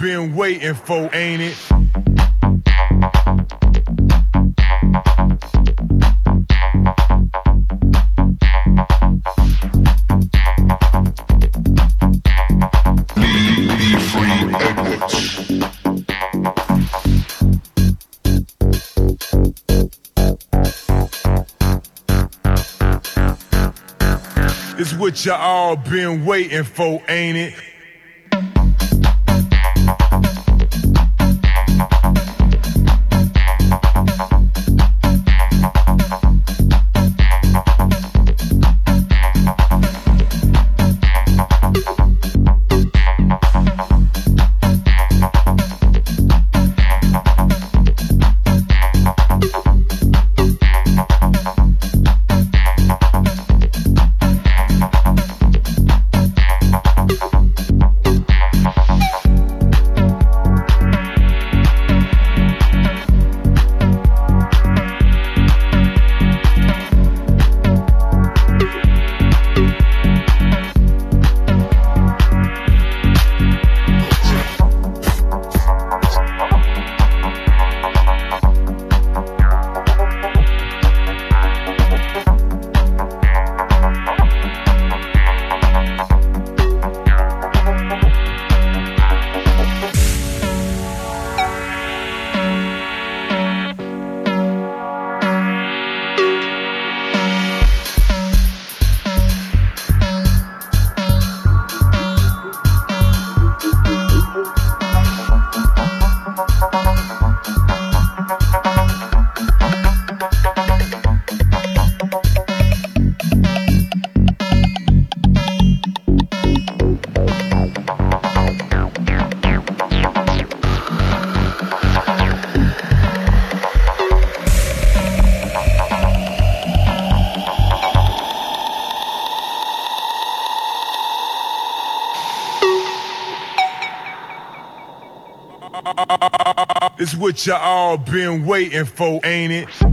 been waiting for, ain't it? It's what you all been waiting for, ain't it? It's what you all been waiting for, ain't it?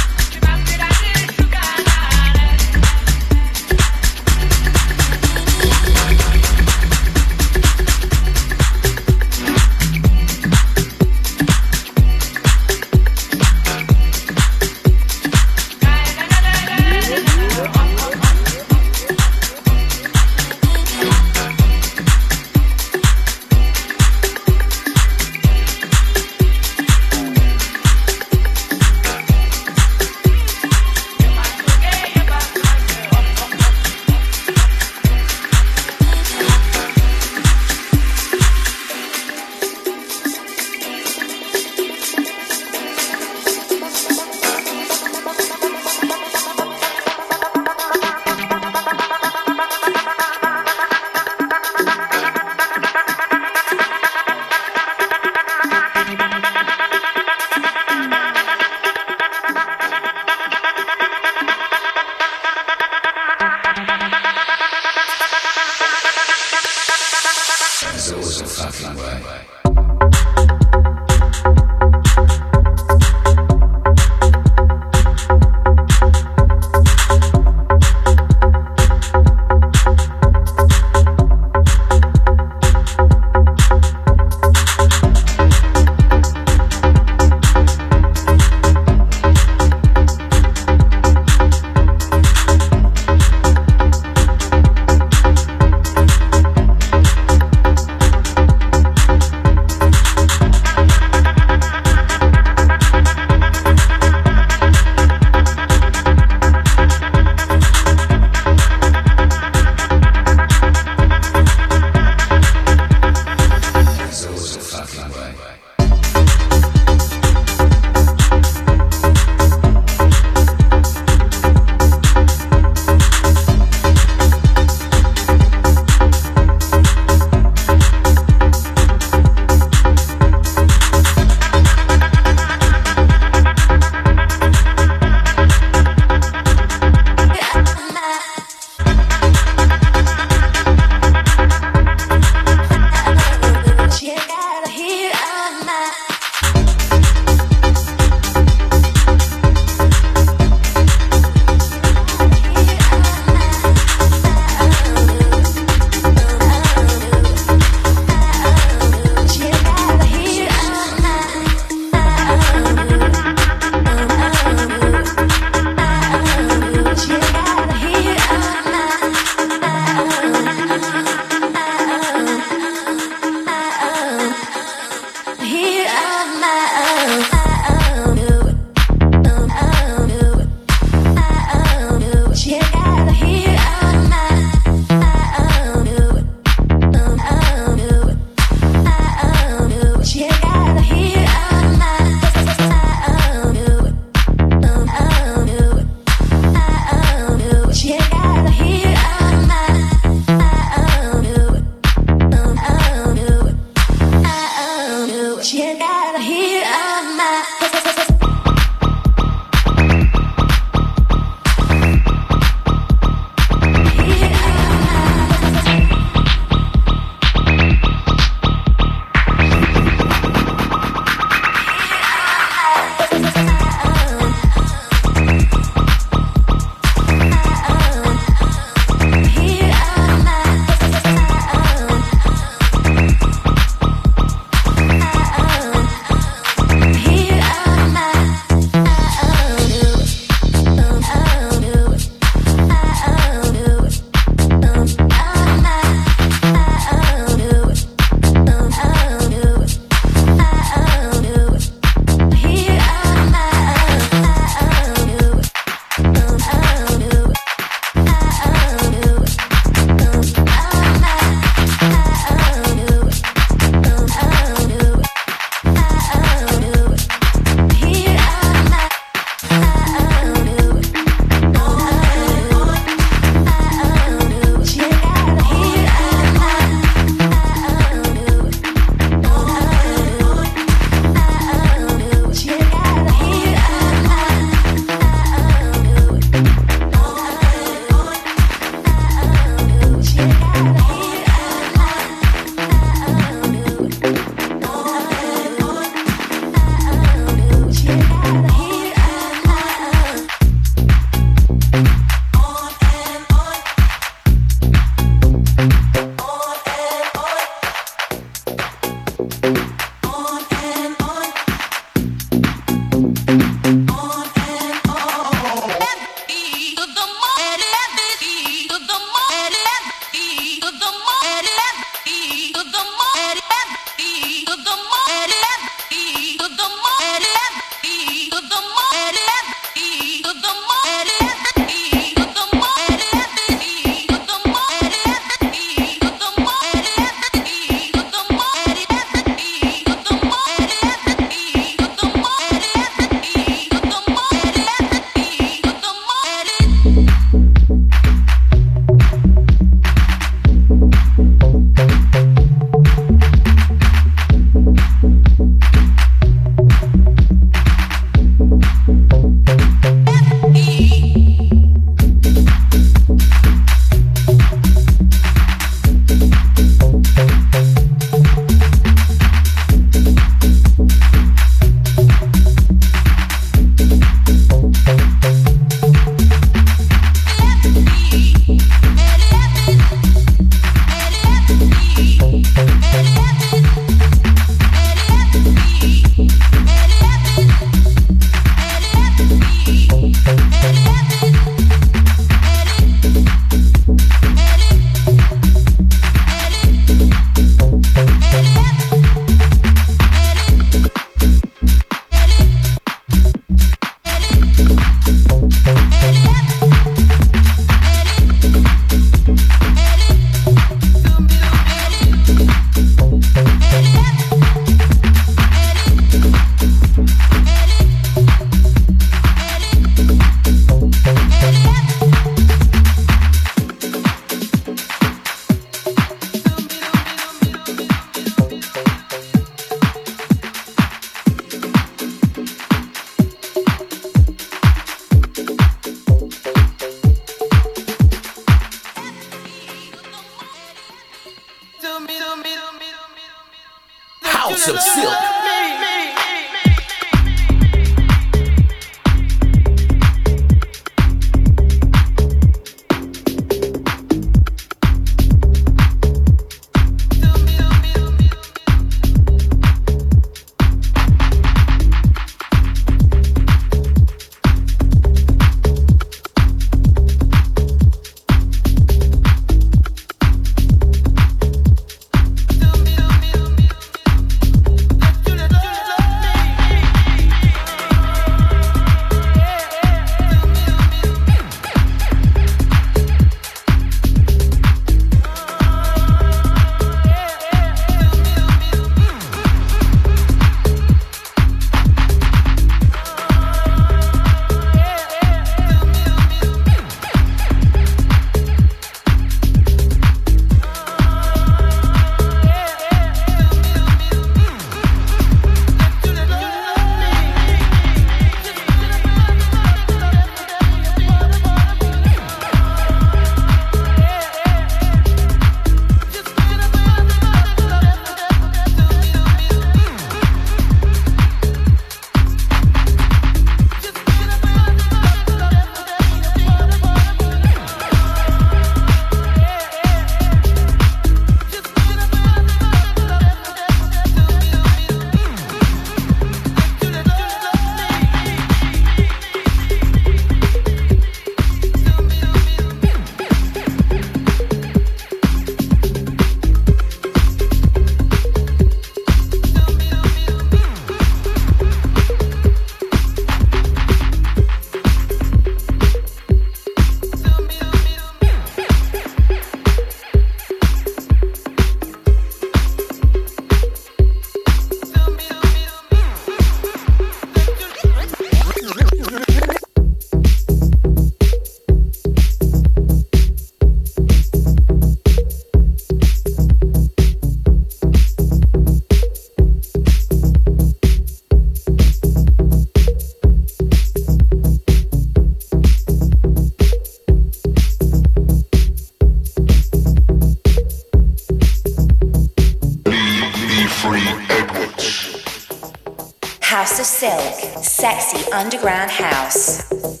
Sexy underground house.